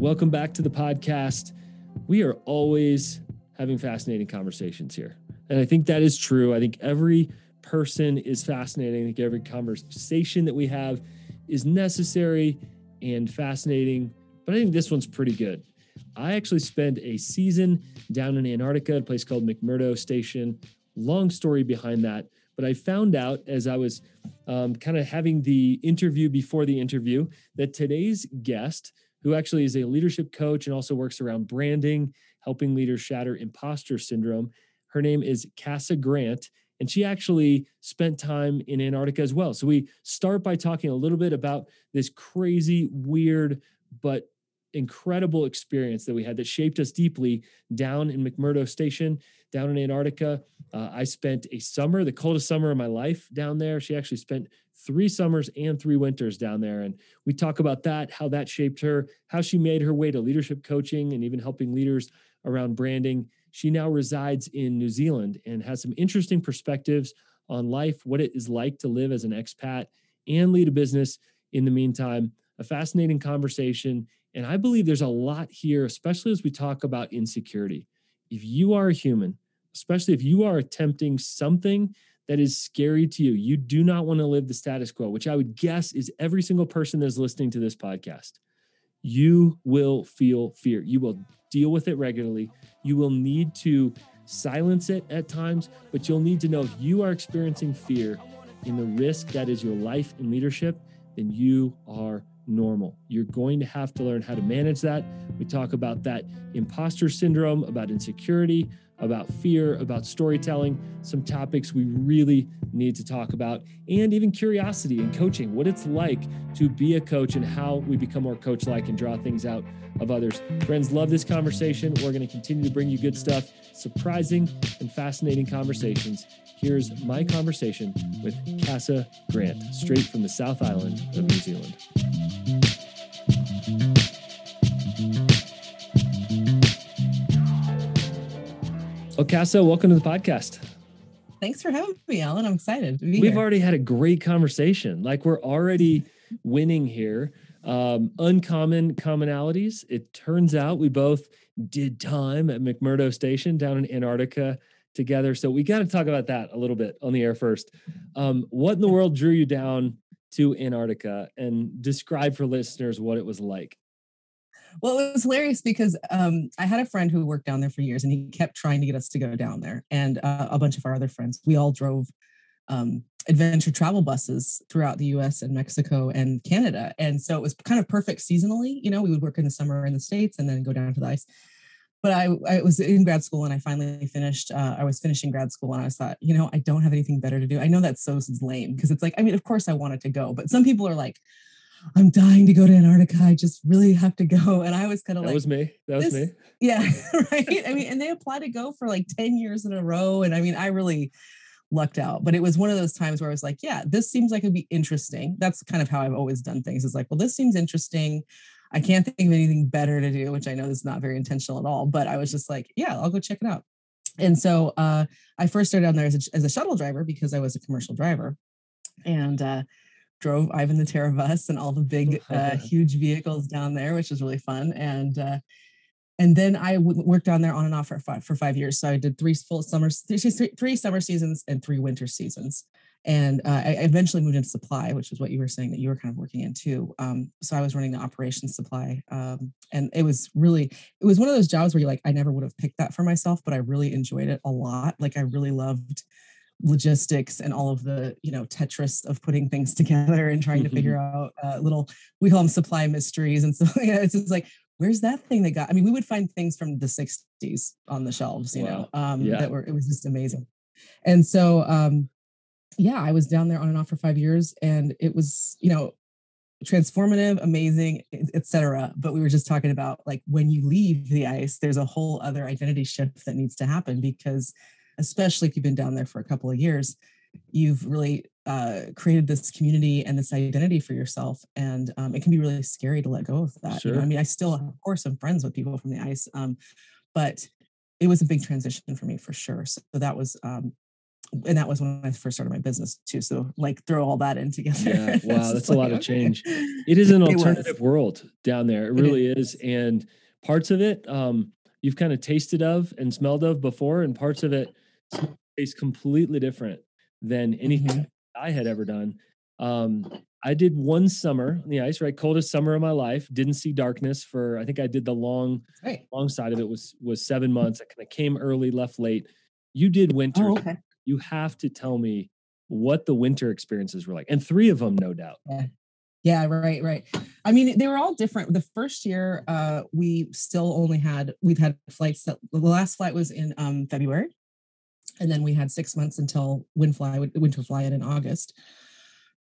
Welcome back to the podcast. We are always having fascinating conversations here. And I think that is true. I think every person is fascinating. I think every conversation that we have is necessary and fascinating. But I think this one's pretty good. I actually spent a season down in Antarctica, a place called McMurdo Station. Long story behind that. But I found out as I was um, kind of having the interview before the interview that today's guest, who actually is a leadership coach and also works around branding, helping leaders shatter imposter syndrome, her name is Casa Grant, and she actually spent time in Antarctica as well. So we start by talking a little bit about this crazy, weird, but incredible experience that we had that shaped us deeply down in McMurdo Station, down in Antarctica. Uh, I spent a summer, the coldest summer of my life down there. She actually spent three summers and three winters down there. And we talk about that, how that shaped her, how she made her way to leadership coaching and even helping leaders around branding. She now resides in New Zealand and has some interesting perspectives on life, what it is like to live as an expat and lead a business in the meantime. A fascinating conversation. And I believe there's a lot here, especially as we talk about insecurity. If you are a human, especially if you are attempting something that is scary to you, you do not want to live the status quo, which I would guess is every single person that's listening to this podcast. You will feel fear. You will deal with it regularly. You will need to silence it at times, but you'll need to know if you are experiencing fear in the risk that is your life and leadership, then you are normal. You're going to have to learn how to manage that. We talk about that imposter syndrome, about insecurity, about fear, about storytelling, some topics we really need to talk about, and even curiosity and coaching, what it's like to be a coach and how we become more coach like and draw things out of others. Friends, love this conversation. We're going to continue to bring you good stuff, surprising and fascinating conversations. Here's my conversation with Casa Grant, straight from the South Island of New Zealand. Casa, welcome to the podcast. Thanks for having me, Alan. I'm excited. We've here. already had a great conversation. Like we're already winning here. Um, uncommon commonalities. It turns out we both did time at McMurdo Station down in Antarctica together. So we got to talk about that a little bit on the air first. Um, what in the world drew you down to Antarctica and describe for listeners what it was like? Well, it was hilarious because um, I had a friend who worked down there for years, and he kept trying to get us to go down there. And uh, a bunch of our other friends, we all drove um, adventure travel buses throughout the U.S. and Mexico and Canada, and so it was kind of perfect seasonally. You know, we would work in the summer in the states and then go down to the ice. But I, I was in grad school and I finally finished. Uh, I was finishing grad school and I was thought, you know, I don't have anything better to do. I know that so lame because it's like, I mean, of course I wanted to go, but some people are like, I'm dying to go to Antarctica. I just really have to go. And I was kind of like, that was me. That was me. Yeah. Right. I mean, and they applied to go for like 10 years in a row. And I mean, I really lucked out, but it was one of those times where I was like, yeah, this seems like it'd be interesting. That's kind of how I've always done things is like, well, this seems interesting. I can't think of anything better to do, which I know is not very intentional at all, but I was just like, yeah, I'll go check it out. And so uh, I first started down there as a, as a shuttle driver because I was a commercial driver. And uh, drove Ivan the Terra bus and all the big, uh, huge vehicles down there, which was really fun. And uh, and then I w- worked down there on and off for five, for five years. So I did three full summers, three, three summer seasons and three winter seasons. And uh, I eventually moved into supply, which is what you were saying that you were kind of working in too. Um, so I was running the operations supply, um, and it was really, it was one of those jobs where you're like, I never would have picked that for myself, but I really enjoyed it a lot. Like I really loved logistics and all of the you know tetris of putting things together and trying mm-hmm. to figure out uh, little we call them supply mysteries and so yeah it's just like where's that thing that got i mean we would find things from the 60s on the shelves you wow. know um yeah. that were it was just amazing and so um yeah i was down there on and off for five years and it was you know transformative amazing etc but we were just talking about like when you leave the ice there's a whole other identity shift that needs to happen because especially if you've been down there for a couple of years, you've really uh, created this community and this identity for yourself. And um, it can be really scary to let go of that. Sure. You know? I mean, I still, of course, am friends with people from the ice, um, but it was a big transition for me for sure. So that was um, and that was when I first started my business too. So like throw all that in together. Yeah. Wow. That's a lot of change. It is an alternative world down there. It really is. is. And parts of it, um, you've kind of tasted of and smelled of before, and parts of it taste completely different than anything mm-hmm. I had ever done. Um, I did one summer on the ice, right? Coldest summer of my life. Didn't see darkness for I think I did the long right. long side of it was was seven months. I kind of came early, left late. You did winter. Oh, okay. You have to tell me what the winter experiences were like. And three of them, no doubt. Yeah. Yeah, right, right. I mean, they were all different. The first year, uh, we still only had we've had flights that the last flight was in um, February, and then we had six months until Winfly winter fly in in August.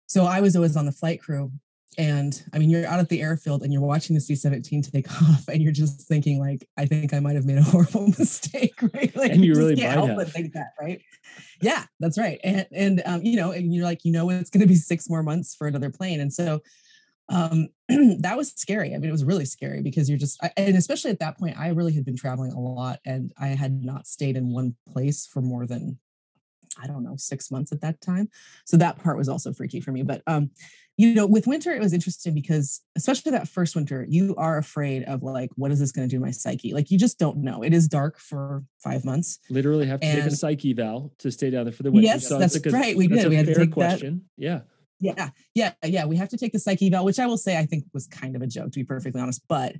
So I was always on the flight crew. And I mean, you're out at the airfield and you're watching the C 17 take off, and you're just thinking, like, I think I might have made a horrible mistake, right? Like, and you, you really can't help but think that, right? Yeah, that's right. And, and um, you know, and you're like, you know, it's going to be six more months for another plane. And so um, that was scary. I mean, it was really scary because you're just, and especially at that point, I really had been traveling a lot and I had not stayed in one place for more than I don't know, six months at that time. So that part was also freaky for me. But um, you know, with winter, it was interesting because especially that first winter, you are afraid of like, what is this going to do to my psyche? Like you just don't know. It is dark for five months. Literally have to and, take a psych eval to stay down there for the winter. Yes, so that's right. We did. We had to take question. That. Yeah. Yeah, yeah, yeah. We have to take the psych eval, which I will say I think was kind of a joke, to be perfectly honest. But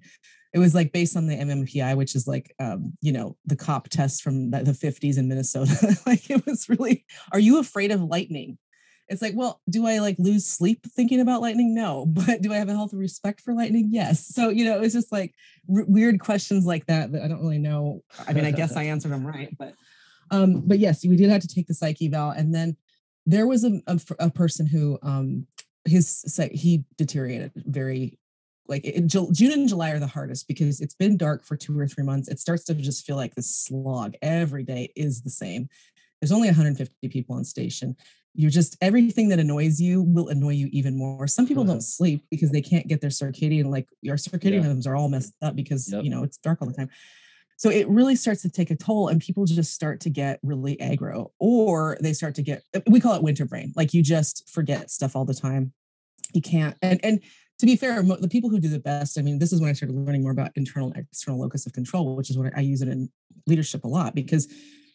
it was like based on the MMPI, which is like um, you know the cop test from the, the 50s in Minnesota. like it was really, are you afraid of lightning? It's like, well, do I like lose sleep thinking about lightning? No, but do I have a healthy respect for lightning? Yes. So you know, it's just like r- weird questions like that that I don't really know. I mean, I guess I answered them right, but um, but yes, we did have to take the psych eval, and then there was a, a, a person who um his he deteriorated very like it, June and July are the hardest because it's been dark for two or three months. It starts to just feel like this slog. Every day is the same. There's only 150 people on station. You're just everything that annoys you will annoy you even more. Some people don't sleep because they can't get their circadian like your circadian yeah. rhythms are all messed up because yep. you know it's dark all the time. So it really starts to take a toll, and people just start to get really aggro, or they start to get uh, we call it winter brain. Like you just forget stuff all the time. You can't, and and to be fair, the people who do the best, I mean, this is when I started learning more about internal and external locus of control, which is what I use it in leadership a lot because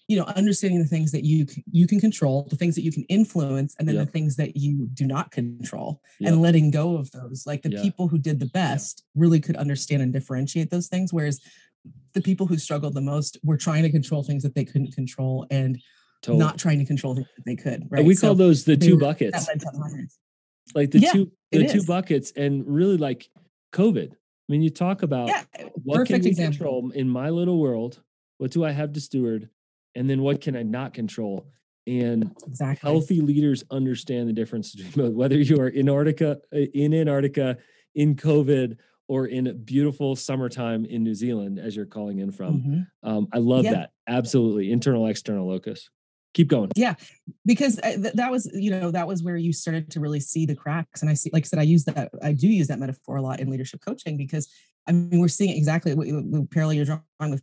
you know understanding the things that you you can control the things that you can influence and then yep. the things that you do not control yep. and letting go of those like the yep. people who did the best really could understand and differentiate those things whereas the people who struggled the most were trying to control things that they couldn't control and totally. not trying to control things that they could. Right. We so call those the two buckets. Like the yeah, two the two buckets, and really like COVID. I mean, you talk about yeah, what can we example. control in my little world. What do I have to steward, and then what can I not control? And exactly. healthy leaders understand the difference between whether you are in Antarctica, in Antarctica, in COVID, or in beautiful summertime in New Zealand, as you're calling in from. Mm-hmm. Um, I love yeah. that. Absolutely. Internal, external locus. Keep going. Yeah, because uh, th- that was, you know, that was where you started to really see the cracks. And I see, like I said, I use that, I do use that metaphor a lot in leadership coaching because I mean, we're seeing exactly what, what parallel you're drawing with.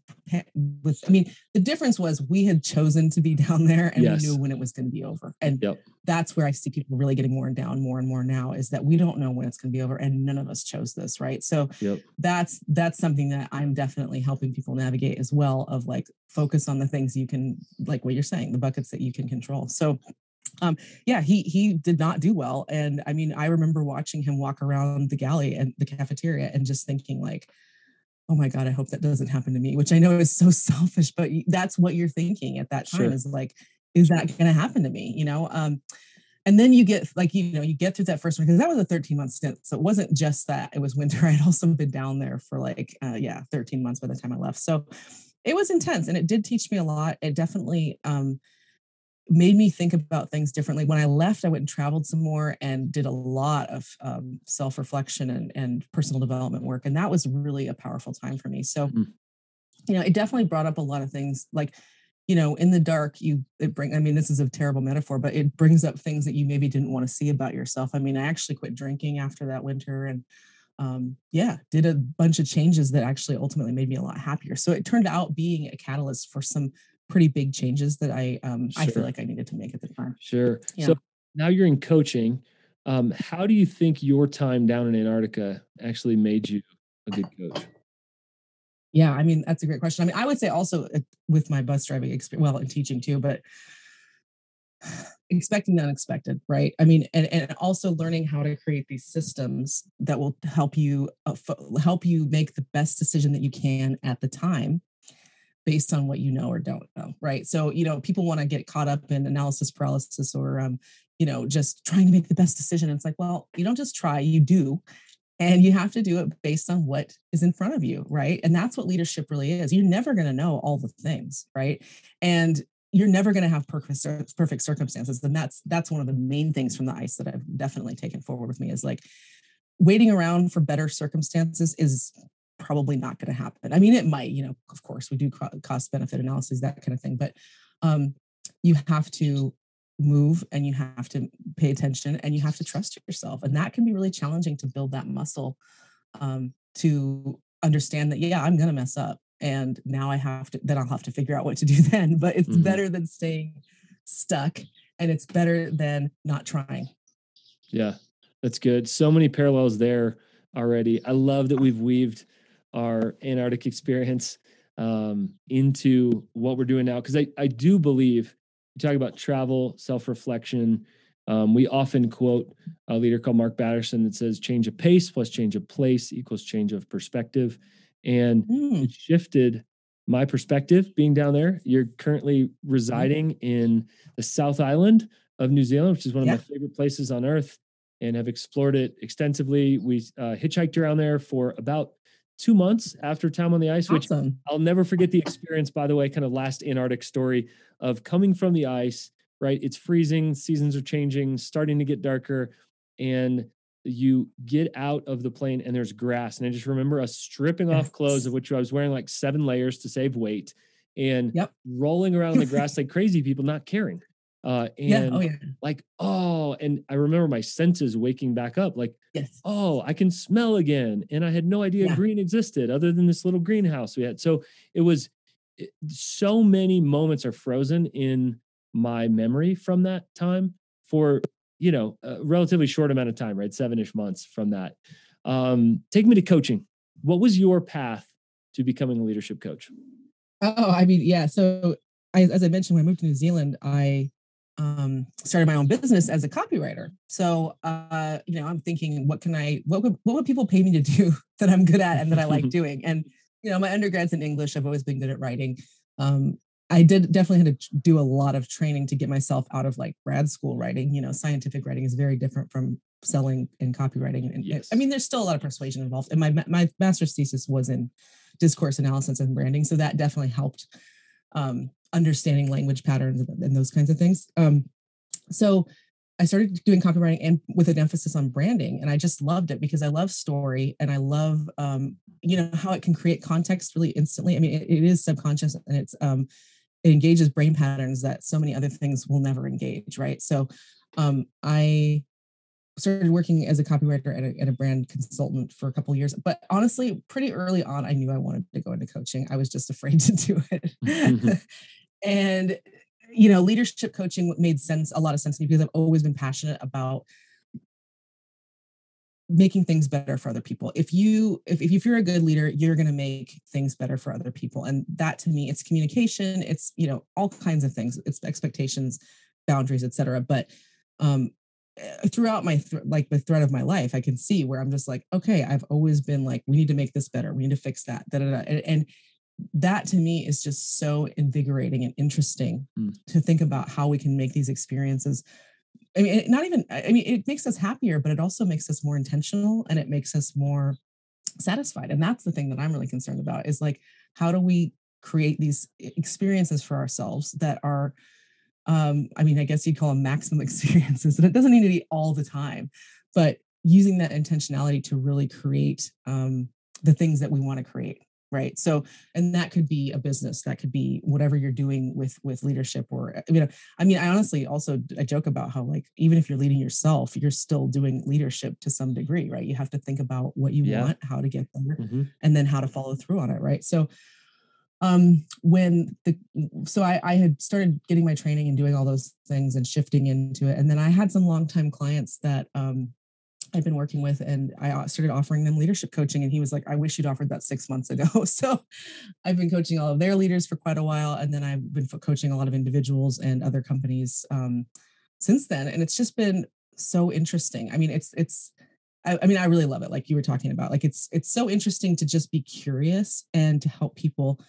With I mean, the difference was we had chosen to be down there, and yes. we knew when it was going to be over. And yep. that's where I see people really getting worn down more and more now. Is that we don't know when it's going to be over, and none of us chose this, right? So yep. that's that's something that I'm definitely helping people navigate as well. Of like focus on the things you can, like what you're saying, the buckets that you can control. So um, yeah, he he did not do well. And I mean, I remember watching him walk around the galley and the cafeteria and just thinking like, oh my God, I hope that doesn't happen to me, which I know is so selfish, but that's what you're thinking at that time sure. is like, is that going to happen to me? You know? Um, and then you get like, you know, you get through that first one because that was a 13 month stint. So it wasn't just that it was winter. I'd also been down there for like, uh, yeah, 13 months by the time I left. So it was intense and it did teach me a lot. It definitely, um, made me think about things differently. When I left, I went and traveled some more and did a lot of um, self reflection and, and personal development work. And that was really a powerful time for me. So, mm. you know, it definitely brought up a lot of things like, you know, in the dark, you, it bring, I mean, this is a terrible metaphor, but it brings up things that you maybe didn't want to see about yourself. I mean, I actually quit drinking after that winter and, um, yeah, did a bunch of changes that actually ultimately made me a lot happier. So it turned out being a catalyst for some pretty big changes that I um I feel like I needed to make at the time. Sure. Yeah. So now you're in coaching. Um, how do you think your time down in Antarctica actually made you a good coach? Yeah, I mean that's a great question. I mean, I would say also uh, with my bus driving experience, well, and teaching too, but expecting the unexpected, right? I mean, and and also learning how to create these systems that will help you uh, fo- help you make the best decision that you can at the time based on what you know or don't know, right? So, you know, people want to get caught up in analysis paralysis or um, you know, just trying to make the best decision. It's like, well, you don't just try, you do. And you have to do it based on what is in front of you, right? And that's what leadership really is. You're never going to know all the things, right? And you're never going to have perfect perfect circumstances. And that's that's one of the main things from the ice that I've definitely taken forward with me is like waiting around for better circumstances is probably not going to happen. I mean, it might, you know, of course, we do cost benefit analysis, that kind of thing, but um, you have to move and you have to pay attention and you have to trust yourself. And that can be really challenging to build that muscle um, to understand that, yeah, I'm going to mess up. And now I have to, then I'll have to figure out what to do then. But it's Mhm. better than staying stuck and it's better than not trying. Yeah, that's good. So many parallels there already. I love that we've weaved our Antarctic experience um, into what we're doing now because I, I do believe you talk about travel, self reflection. Um, we often quote a leader called Mark Batterson that says, change of pace plus change of place equals change of perspective. And Mm, it shifted my perspective being down there. You're currently Mm-hmm. residing in the South Island of New Zealand, which is one of Yeah. my favorite places on earth, and have explored it extensively. We uh, hitchhiked around there for about two months after time on the ice, which awesome. I'll never forget the experience, by the way, kind of last Antarctic story of coming from the ice, right? It's freezing, seasons are changing, starting to get darker, and you get out of the plane and there's grass. And I just remember us stripping off clothes, of which I was wearing like seven layers to save weight and Yep. rolling around the grass like crazy people, not caring. Uh, and Yeah. Oh, yeah. like, oh, and I remember my senses waking back up, like, Yes. oh, I can smell again. And I had no idea Yeah. green existed other than this little greenhouse we had. So it was it- so many moments are frozen in my memory from that time for, you know, a relatively short amount of time, right? Seven ish months from that. Um, take me to coaching. What was your path to becoming a leadership coach? Oh, I mean, yeah. So I, as I mentioned, when I moved to New Zealand, I um, started my own business as a copywriter. So, uh, you know, I'm thinking, what can I, what would, what would people pay me to do that I'm good at and that I like doing? And, you know, my undergrad's in English. I've always been good at writing. Um, I did definitely had to do a lot of training to get myself out of like grad school writing. You know, scientific writing is very different from selling and copywriting. And Yes. I mean, there's still a lot of persuasion involved. And my my master's thesis was in discourse analysis and branding, so that definitely helped um, understanding language patterns and those kinds of things. Um, so I started doing copywriting and with an emphasis on branding, and I just loved it because I love story and I love um, you know how it can create context really instantly. I mean, it, it is subconscious and it's um, it engages brain patterns that so many other things will never engage, right? So um, I started working as a copywriter at a, a brand consultant for a couple years but honestly pretty early on i knew i wanted to go into coaching i was just afraid to do it and you know leadership coaching made sense a lot of sense to me because i've always been passionate about making things better for other people if you if, if you're a good leader you're going to make things better for other people and that to me it's communication it's you know all kinds of things it's expectations boundaries etc but um eh, throughout my th- like the thread of my life i can see where i'm just like okay i've always been like we need to make this better we need to fix that da, da, da. And, and that to me is just so invigorating and interesting Mm. to think about how we can make these experiences. I mean not even i mean it makes us happier but it also makes us more intentional and it makes us more satisfied. And that's the thing that i'm really concerned about is like how do we create these experiences for ourselves that are um i mean i guess you'd call them maximum experiences and it doesn't need to be all the time but using that intentionality to really create um the things that we want to create right so and that could be a business that could be whatever you're doing with with leadership or uh, you know i mean i honestly also i joke about how like even if you're leading yourself you're still doing leadership to some degree right you have to think about what you Yeah. want how to get there Mhm. and then how to follow through on it right so um, when the so I, I had started getting my training and doing all those things and shifting into it, and then I had some longtime clients that um, I've been working with, and I uh, started offering them leadership coaching. And he was like, "I wish you'd offered that six months ago." So I've been coaching all of their leaders for quite a while, and then I've been coaching a lot of individuals and other companies um, since then. And it's just been so interesting. I mean, it's it's I, I mean, I really love it. Like you were talking about, like it's it's so interesting to just be curious and to help people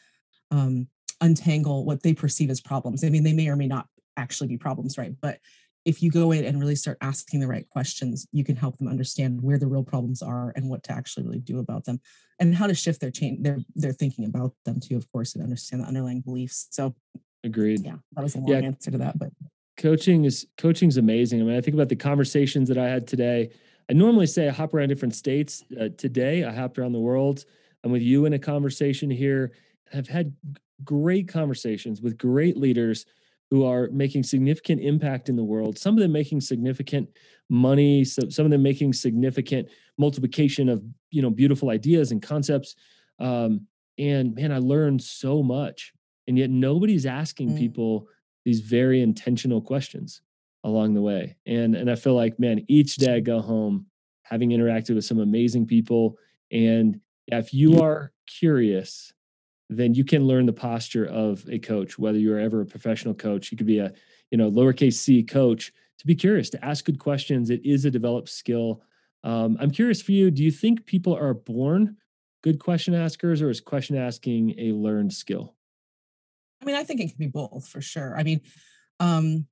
um, untangle what they perceive as problems. I mean, they may or may not actually be problems, right? But if you go in and really start asking the right questions, you can help them understand where the real problems are and what to actually really do about them, and how to shift their chain, their their thinking about them too, of course, and understand the underlying beliefs. So, agreed. Yeah, that was a long yeah. answer to that, but coaching is coaching is amazing. I mean, I think about the conversations that I had today. I normally say I hop around different states. Uh, today, I hopped around the world. I'm with you in a conversation here. I've had great conversations with great leaders who are making significant impact in the world. Some of them making significant money. So some of them making significant multiplication of you know beautiful ideas and concepts. Um, and man, I learned so much. And yet nobody's asking mm. people these very intentional questions along the way. And and I feel like man, each day I go home having interacted with some amazing people. And if you are curious then you can learn the posture of a coach, whether you're ever a professional coach. You could be a, you know, lowercase c coach to be curious, to ask good questions. It is a developed skill. Um, I'm curious for you, do you think people are born good question askers or is question asking a learned skill? I mean, I think it can be both for sure. I mean, um,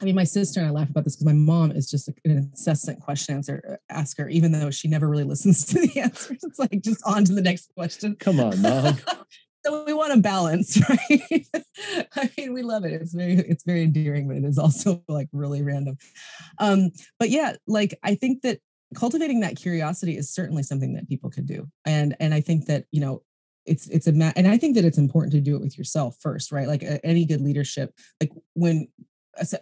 I mean, my sister and I laugh about this because my mom is just an incessant question answer uh, asker, even though she never really listens to the answers. It's like just on to the next question. Come on, mom. so we want a balance, right? I mean, we love it. It's very, it's very endearing, but it is also like really random. Um, but yeah, like I think that cultivating that curiosity is certainly something that people can do, and and I think that you know it's it's a ma- and I think that it's important to do it with yourself first, right? Like uh, any good leadership, like when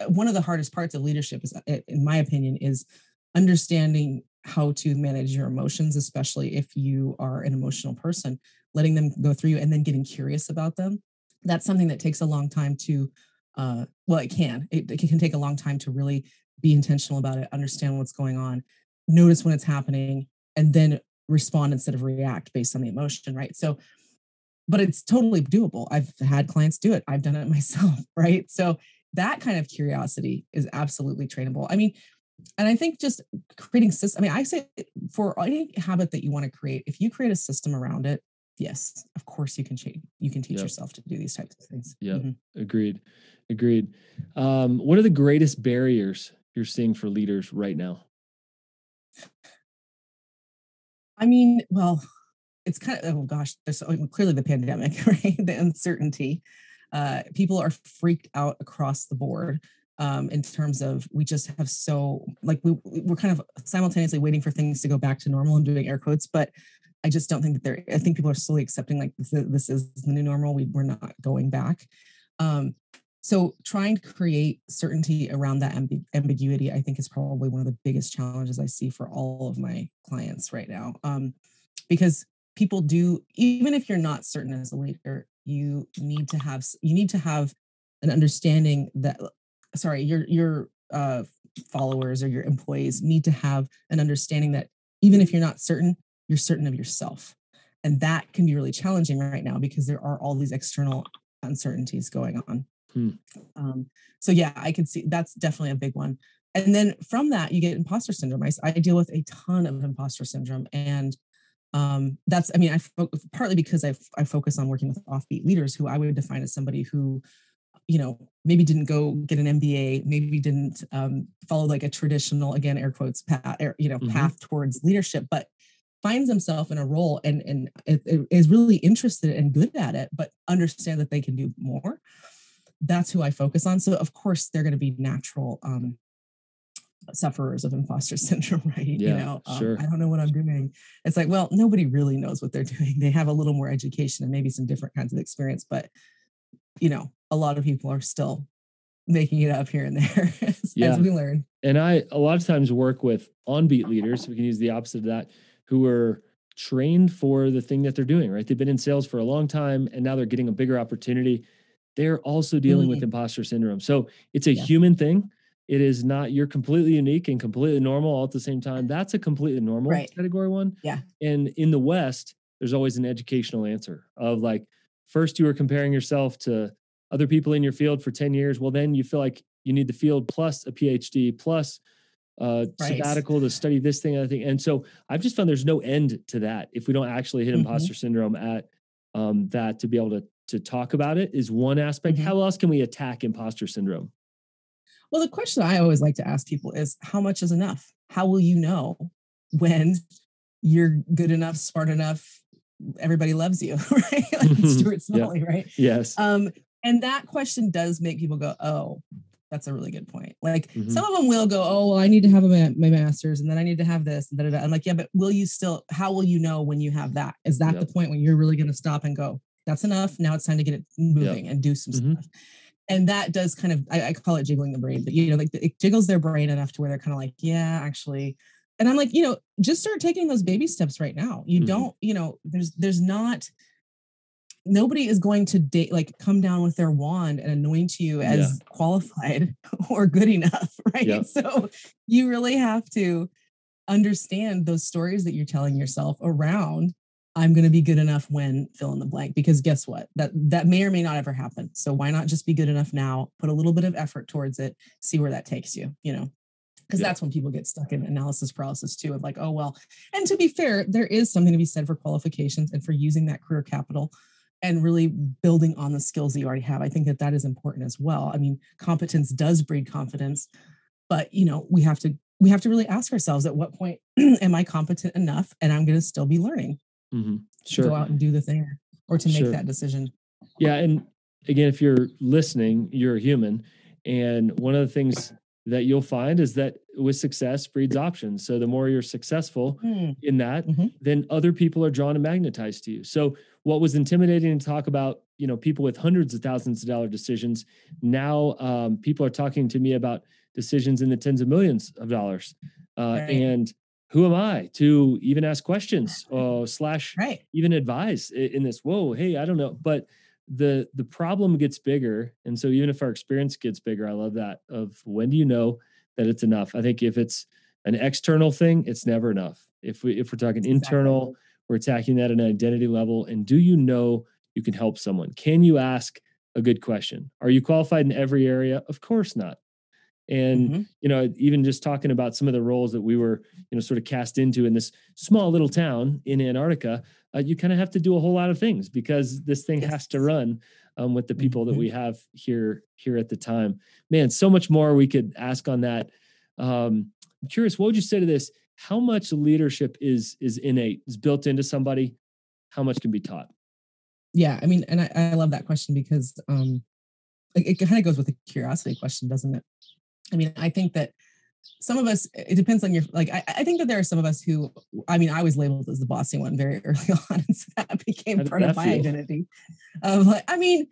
one of the hardest parts of leadership is in my opinion is understanding how to manage your emotions especially if you are an emotional person letting them go through you and then getting curious about them. That's something that takes a long time to uh, well it can it, it can take a long time to really be intentional about it understand what's going on notice when it's happening and then respond instead of react based on the emotion right? So but it's totally doable. I've had clients do it. I've done it myself right? So that kind of curiosity is absolutely trainable. I mean, and I think just creating system. I mean, I say for any habit that you want to create, if you create a system around it, yes, of course you can change. You can teach yep. yourself to do these types of things. Yeah, mm-hmm. agreed, agreed. Um, what are the greatest barriers you're seeing for leaders right now? I mean, well, it's kind of oh gosh, there's clearly the pandemic, right? The uncertainty uh, people are freaked out across the board um, in terms of we just have so like we we're kind of simultaneously waiting for things to go back to normal and doing air quotes, but I just don't think that they're. I think people are slowly accepting like this, is the new normal. We we're not going back. Um, so trying to create certainty around that amb- ambiguity, I think, is probably one of the biggest challenges I see for all of my clients right now. Um, because people do, even if you're not certain as a leader, you need to have you need to have an understanding that sorry your your uh, followers or your employees need to have an understanding that even if you're not certain you're certain of yourself. And that can be really challenging right now because there are all these external uncertainties going on. Hmm. um, so yeah i can see that's definitely a big one. And then from that you get imposter syndrome. I, I deal with a ton of imposter syndrome and um, that's i mean i fo- partly because I, f- I focus on working with offbeat leaders who i would define as somebody who you know maybe didn't go get an mba maybe didn't um, follow like a traditional again air quotes path you know mm-hmm. path towards leadership but finds himself in a role and and is really interested and good at it but understand that they can do more that's who i focus on so of course they're going to be natural um, sufferers of imposter syndrome, right? Yeah, you know, um, sure. I don't know what I'm doing. It's like, well, nobody really knows what they're doing. They have a little more education and maybe some different kinds of experience, but you know, a lot of people are still making it up here and there as, yeah. as we learn. And I a lot of times work with onbeat leaders. We can use the opposite of that, who are trained for the thing that they're doing, right? They've been in sales for a long time and now they're getting a bigger opportunity. They're also dealing mm-hmm. with imposter syndrome. So it's a yeah. human thing. It is not you're completely unique and completely normal all at the same time. That's a completely normal right. category one. Yeah. And in the West, there's always an educational answer of like, first you were comparing yourself to other people in your field for 10 years. Well, then you feel like you need the field plus a PhD plus uh, right. sabbatical to study this thing, other thing. And so I've just found there's no end to that. If we don't actually hit mm-hmm. imposter syndrome at um, that to be able to to talk about it is one aspect. Mm-hmm. How else can we attack imposter syndrome? Well, the question I always like to ask people is how much is enough? How will you know when you're good enough, smart enough, everybody loves you, right? like Stuart Smalley, yeah. right? Yes. Um, and that question does make people go, oh, that's a really good point. Like mm-hmm. some of them will go, oh, well, I need to have a, my master's and then I need to have this. And I'm like, yeah, but will you still, how will you know when you have that? Is that yep. the point when you're really going to stop and go, that's enough. Now it's time to get it moving yep. and do some mm-hmm. stuff. And that does kind of, I, I, call it jiggling the brain, but you know, like it jiggles their brain enough to where they're kind of like, yeah, actually. And I'm like, you know, just start taking those baby steps right now. You mm-hmm. don't, you know, there's, there's not, nobody is going to date like come down with their wand and anoint you as yeah. qualified or good enough right yep. so you really have to understand those stories that you're telling yourself around i'm going to be good enough when fill in the blank because guess what that that may or may not ever happen so why not just be good enough now put a little bit of effort towards it see where that takes you you know because yeah. that's when people get stuck in analysis paralysis too of like oh well and to be fair there is something to be said for qualifications and for using that career capital and really building on the skills that you already have. I think that that is important as well. I mean, competence does breed confidence, but you know, we have to we have to really ask ourselves at what point am I competent enough and I'm going to still be learning. Mm-hmm. Sure. go out and do the thing or to make sure. that decision. Yeah, and again, if you're listening, you're a human, and one of the things that you'll find is that with success breeds options. So the more you're successful mm. in that, mm-hmm. then other people are drawn and magnetized to you. So what was intimidating to talk about, you know, people with hundreds of thousands of dollar decisions, now um, people are talking to me about decisions in the tens of millions of dollars. Uh, right. And who am I to even ask questions uh, slash right. even advise in this? Whoa, hey, I don't know, but the the problem gets bigger and so even if our experience gets bigger i love that of when do you know that it's enough i think if it's an external thing it's never enough if we if we're talking exactly. internal we're attacking that at an identity level and do you know you can help someone can you ask a good question are you qualified in every area of course not and mm-hmm. you know even just talking about some of the roles that we were you know sort of cast into in this small little town in antarctica uh, you kind of have to do a whole lot of things because this thing yes. has to run um, with the people mm-hmm. that we have here here at the time man so much more we could ask on that um, i'm curious what would you say to this how much leadership is is innate is built into somebody how much can be taught yeah i mean and i, I love that question because um it, it kind of goes with the curiosity question doesn't it I mean, I think that some of us, it depends on your, like, I, I, think that there are some of us who, I mean, I was labeled as the bossy one very early on. And so that became part of my feel? identity of like, I mean,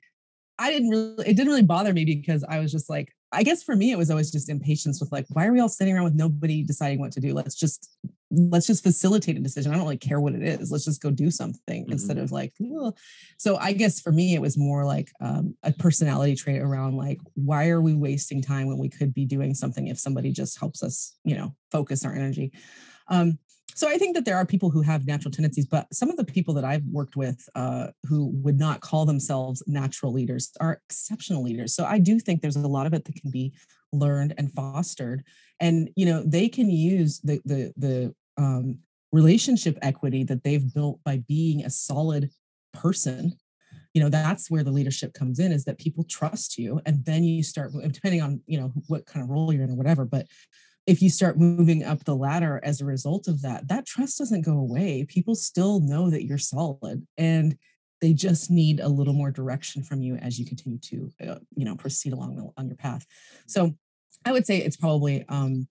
I didn't really, it didn't really bother me because I was just like, I guess for me, it was always just impatience with like, why are we all sitting around with nobody deciding what to do? Let's just let's just facilitate a decision. I don't really care what it is. Let's just go do something mm-hmm. instead of like, Ugh. so I guess for me, it was more like um, a personality trait around like, why are we wasting time when we could be doing something if somebody just helps us, you know, focus our energy. Um, so I think that there are people who have natural tendencies, but some of the people that I've worked with uh, who would not call themselves natural leaders are exceptional leaders. So I do think there's a lot of it that can be learned and fostered, and you know they can use the the the um, relationship equity that they've built by being a solid person you know that's where the leadership comes in is that people trust you and then you start depending on you know what kind of role you're in or whatever but if you start moving up the ladder as a result of that that trust doesn't go away people still know that you're solid and they just need a little more direction from you as you continue to uh, you know proceed along the, on your path so i would say it's probably um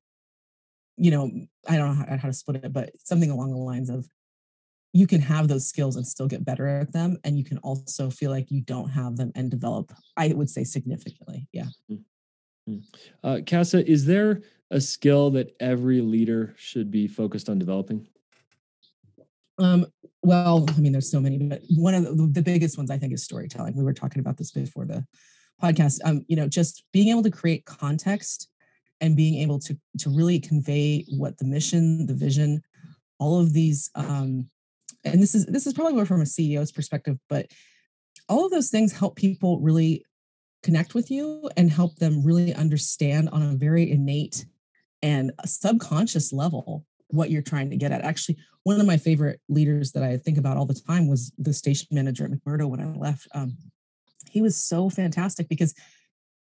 you know, I don't know how, how to split it, but something along the lines of you can have those skills and still get better at them. And you can also feel like you don't have them and develop, I would say significantly. Yeah. Mm-hmm. Uh, Casa, is there a skill that every leader should be focused on developing? Um, well, I mean, there's so many, but one of the, the biggest ones I think is storytelling. We were talking about this before the podcast. Um, you know, just being able to create context and being able to to really convey what the mission, the vision, all of these um, and this is this is probably more from a CEO's perspective, but all of those things help people really connect with you and help them really understand on a very innate and subconscious level what you're trying to get at. Actually, one of my favorite leaders that I think about all the time was the station manager at McMurdo when I left. Um, he was so fantastic because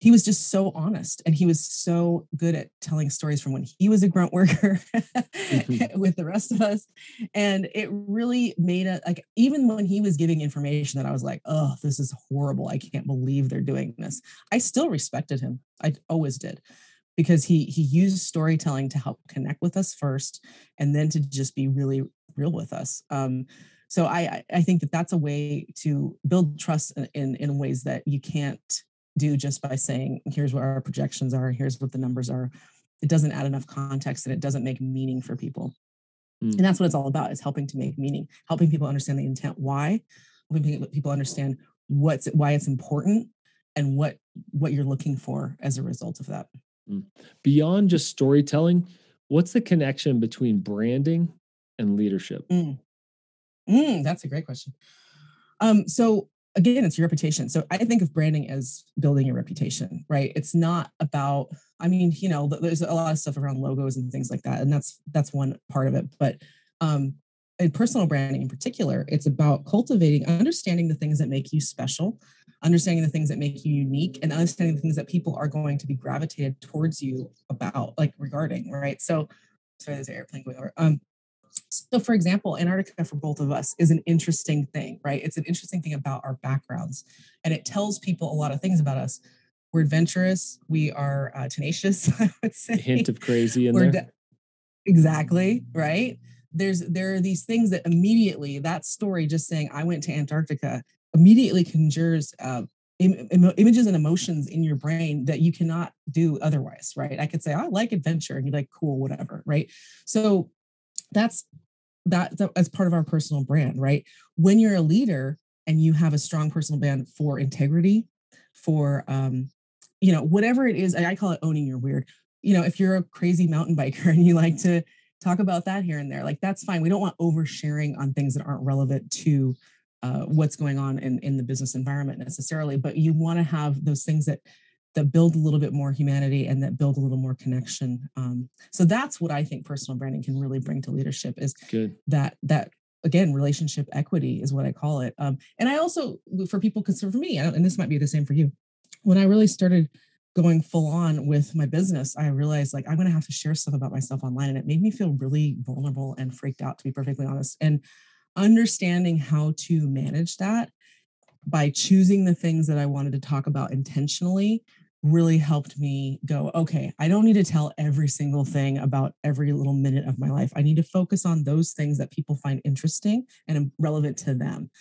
he was just so honest and he was so good at telling stories from when he was a grunt worker mm-hmm. with the rest of us. And it really made it like even when he was giving information that i was like oh this is horrible. I can't believe they're doing this. I still respected him. I always did. Because he he used storytelling to help connect with us first and then to just be really real with us. Um, so I, I think that that's a way to build trust in, in ways that you can't do just by saying, here's what our projections are, here's what the numbers are. It doesn't add enough context and it doesn't make meaning for people. Mm. And that's what it's all about is helping to make meaning, helping people understand the intent why, helping people understand what's why it's important and what what you're looking for as a result of that. Mm. Beyond just storytelling, what's the connection between branding and leadership? Mm. Mm, that's a great question. Um, so again, it's your reputation. So I think of branding as building your reputation, right? It's not about, I mean, you know, there's a lot of stuff around logos and things like that. And that's that's one part of it. But um in personal branding in particular, it's about cultivating, understanding the things that make you special, understanding the things that make you unique, and understanding the things that people are going to be gravitated towards you about, like regarding, right? So sorry, there's an airplane going over. Um, so, for example, Antarctica for both of us is an interesting thing, right? It's an interesting thing about our backgrounds, and it tells people a lot of things about us. We're adventurous. We are uh, tenacious. I would say. A hint of crazy in We're there. De- exactly right. There's there are these things that immediately that story just saying I went to Antarctica immediately conjures uh, Im- Im- images and emotions in your brain that you cannot do otherwise, right? I could say I like adventure, and you're like, cool, whatever, right? So that's that, that as part of our personal brand, right? When you're a leader and you have a strong personal brand for integrity, for um, you know, whatever it is, I call it owning your weird. You know, if you're a crazy mountain biker and you like to talk about that here and there, like that's fine. We don't want oversharing on things that aren't relevant to uh, what's going on in, in the business environment necessarily, but you want to have those things that that build a little bit more humanity and that build a little more connection. Um, so that's what I think personal branding can really bring to leadership is Good. that that again relationship equity is what I call it. Um, and I also for people because for me, and this might be the same for you, when I really started going full on with my business, I realized like I'm going to have to share stuff about myself online, and it made me feel really vulnerable and freaked out to be perfectly honest. And understanding how to manage that by choosing the things that I wanted to talk about intentionally really helped me go, okay, I don't need to tell every single thing about every little minute of my life. I need to focus on those things that people find interesting and relevant to them.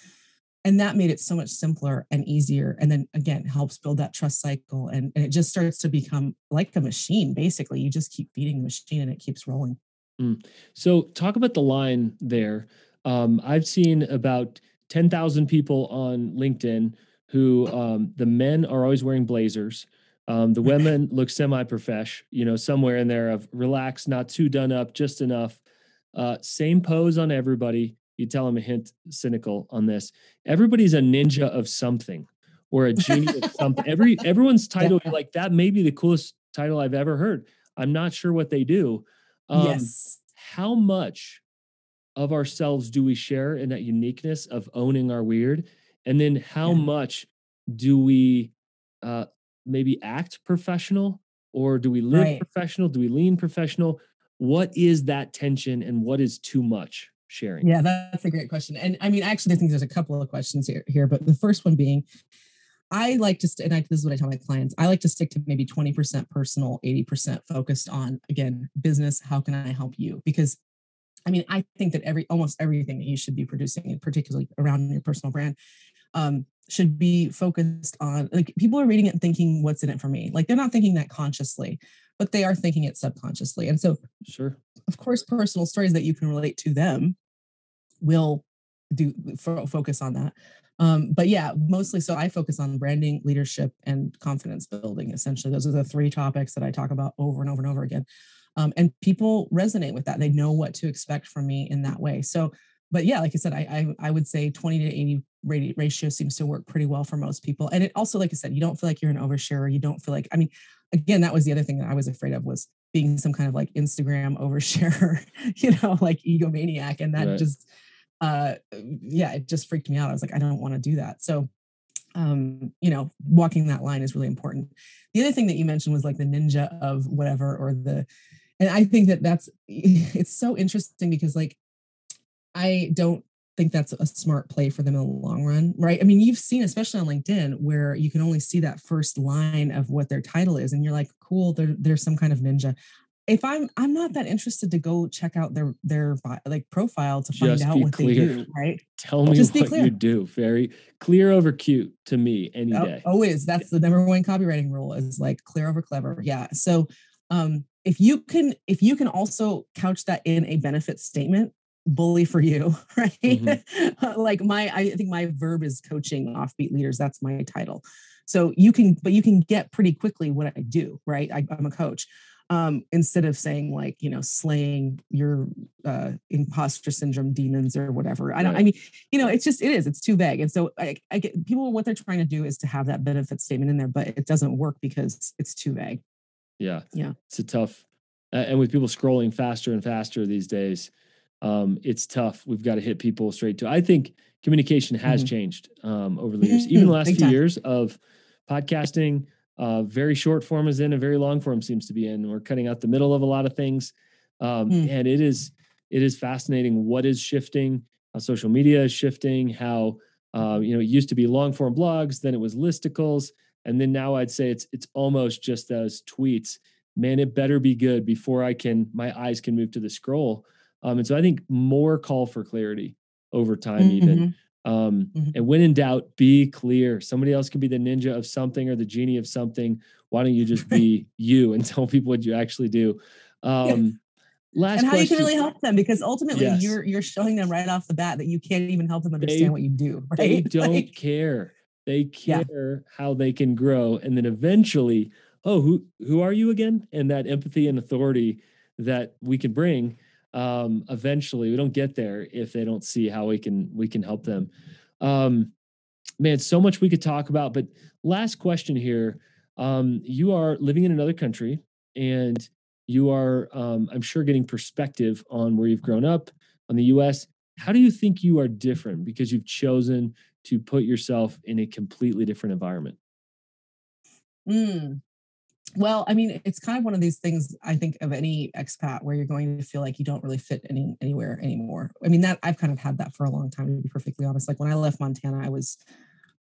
And that made it so much simpler and easier. And then again, helps build that trust cycle. And, and it just starts to become like a machine, basically. You just keep feeding the machine and it keeps rolling. Mm. So, talk about the line there. Um, I've seen about 10,000 people on LinkedIn who um, the men are always wearing blazers um, the women look semi-profesh, you know, somewhere in there of relaxed, not too done up, just enough. Uh, same pose on everybody. You tell them a hint cynical on this. Everybody's a ninja of something or a genie of something. Every everyone's title, yeah. like that may be the coolest title I've ever heard. I'm not sure what they do. Um, yes. How much of ourselves do we share in that uniqueness of owning our weird? And then how yeah. much do we uh, maybe act professional or do we live right. professional? Do we lean professional? What is that tension and what is too much sharing? Yeah, that's a great question. And I mean, actually, I think there's a couple of questions here, here but the first one being, I like to, st- and I, this is what I tell my clients, I like to stick to maybe 20% personal, 80% focused on, again, business. How can I help you? Because I mean, I think that every, almost everything that you should be producing, and particularly around your personal brand, um, should be focused on like people are reading it and thinking what's in it for me like they're not thinking that consciously but they are thinking it subconsciously and so sure of course personal stories that you can relate to them we'll do focus on that. Um, but yeah, mostly so I focus on branding, leadership, and confidence building. Essentially, those are the three topics that I talk about over and over and over again. Um, and people resonate with that. They know what to expect from me in that way. So, but yeah, like I said, I I, I would say 20 to 80 ratio seems to work pretty well for most people. And it also, like I said, you don't feel like you're an oversharer. You don't feel like, I mean, again, that was the other thing that I was afraid of was being some kind of like Instagram oversharer, you know, like egomaniac. And that right. just uh yeah, it just freaked me out. I was like, I don't want to do that. So um, you know, walking that line is really important. The other thing that you mentioned was like the ninja of whatever or the and I think that that's it's so interesting because like I don't think that's a smart play for them in the long run, right? I mean, you've seen, especially on LinkedIn, where you can only see that first line of what their title is, and you're like, cool, they're, they're some kind of ninja. If I'm, I'm not that interested to go check out their their like profile to find Just out what clear. they do, right? Tell me Just what you do. Very clear over cute to me any oh, day. Always. That's the number one copywriting rule is like clear over clever. Yeah. So um, if you can, if you can also couch that in a benefit statement, bully for you, right? Mm-hmm. like my, I think my verb is coaching offbeat leaders. That's my title. So you can, but you can get pretty quickly what I do, right? I, am a coach. Um, instead of saying like, you know, slaying your uh, imposter syndrome demons or whatever. I don't, right. I mean, you know, it's just, it is, it's too vague. And so I, I get people, what they're trying to do is to have that benefit statement in there, but it doesn't work because it's too vague. Yeah. Yeah. It's a tough, uh, and with people scrolling faster and faster these days, um, it's tough. We've got to hit people straight to. I think communication has mm-hmm. changed um, over the years. Even the last Big few time. years of podcasting, uh, very short form is in, and very long form seems to be in. We're cutting out the middle of a lot of things, um, mm. and it is it is fascinating what is shifting. How social media is shifting. How uh, you know it used to be long form blogs, then it was listicles, and then now I'd say it's it's almost just those tweets. Man, it better be good before I can my eyes can move to the scroll. Um, and so I think more call for clarity over time, mm-hmm. even. Um, mm-hmm. And when in doubt, be clear. Somebody else can be the ninja of something or the genie of something. Why don't you just be you and tell people what you actually do? Um, Last and how question. you can really help them because ultimately yes. you're you're showing them right off the bat that you can't even help them understand they, what you do. Right? They don't like, care. They care yeah. how they can grow, and then eventually, oh, who who are you again? And that empathy and authority that we can bring um, eventually we don't get there if they don't see how we can we can help them. Um, man so much we could talk about but last question here. Um, you are living in another country and you are um, i'm sure getting perspective on where you've grown up on the us how do you think you are different because you've chosen to put yourself in a completely different environment? Mm, well, I mean, it's kind of one of these things I think of any expat where you're going to feel like you don't really fit any anywhere anymore. I mean, that I've kind of had that for a long time, to be perfectly honest. Like when I left Montana, I was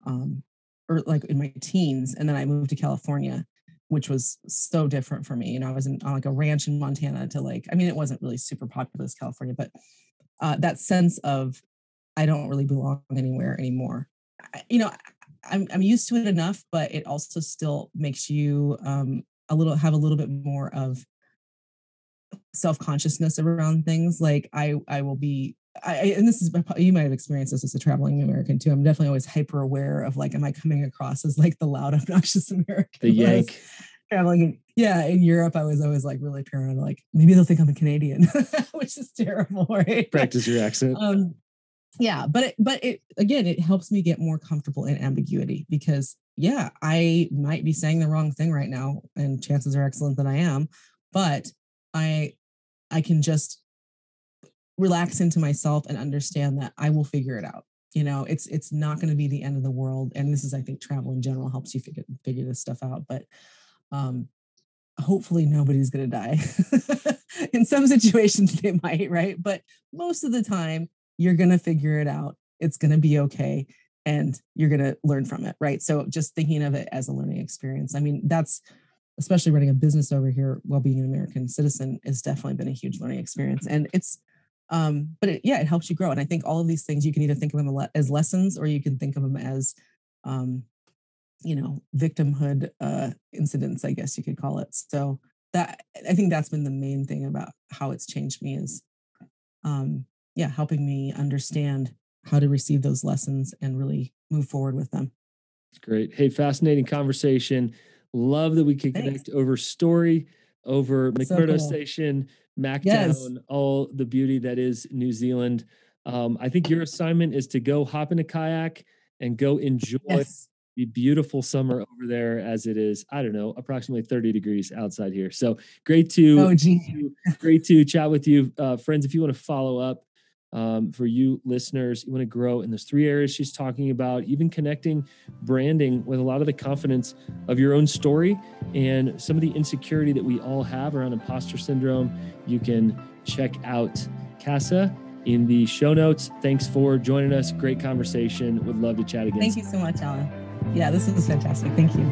um or like in my teens, and then I moved to California, which was so different for me. You know, I was in, on like a ranch in Montana to like, I mean, it wasn't really super populous California, but uh, that sense of I don't really belong anywhere anymore. I, you know, I'm I'm used to it enough, but it also still makes you um, a little have a little bit more of self consciousness around things. Like I I will be I, and this is you might have experienced this as a traveling American too. I'm definitely always hyper aware of like, am I coming across as like the loud, obnoxious American? The yank. Traveling, yeah, in Europe, I was always like really paranoid. Like maybe they'll think I'm a Canadian, which is terrible, right? Practice your accent. Um, yeah but it, but it again it helps me get more comfortable in ambiguity because yeah i might be saying the wrong thing right now and chances are excellent that i am but i i can just relax into myself and understand that i will figure it out you know? It's it's not going to be the end of the world and this is i think travel in general helps you figure figure this stuff out but um hopefully nobody's going to die. In some situations they might right? But most of the time you're going to figure it out. It's going to be okay. And you're going to learn from it. Right. So just thinking of it as a learning experience. I mean, that's especially running a business over here while being an American citizen has definitely been a huge learning experience. And it's, um, but it, yeah, it helps you grow. And I think all of these things you can either think of them as lessons or you can think of them as, um, you know, victimhood uh, incidents, I guess you could call it. So that I think that's been the main thing about how it's changed me is um, yeah, helping me understand how to receive those lessons and really move forward with them. It's great. Hey, fascinating conversation. Love that we could connect over story, over McMurdo so cool. Station, Mactown, yes. all the beauty that is New Zealand. Um, I think your assignment is to go hop in a kayak and go enjoy yes. the beautiful summer over there as it is, I don't know, approximately 30 degrees outside here. So great to, oh, great to chat with you. Uh, friends, if you want to follow up, um, for you listeners, you want to grow in those three areas she's talking about, even connecting branding with a lot of the confidence of your own story and some of the insecurity that we all have around imposter syndrome. You can check out Casa in the show notes. Thanks for joining us. Great conversation. Would love to chat again. Thank you so much, Alan. Yeah, this is fantastic. Thank you.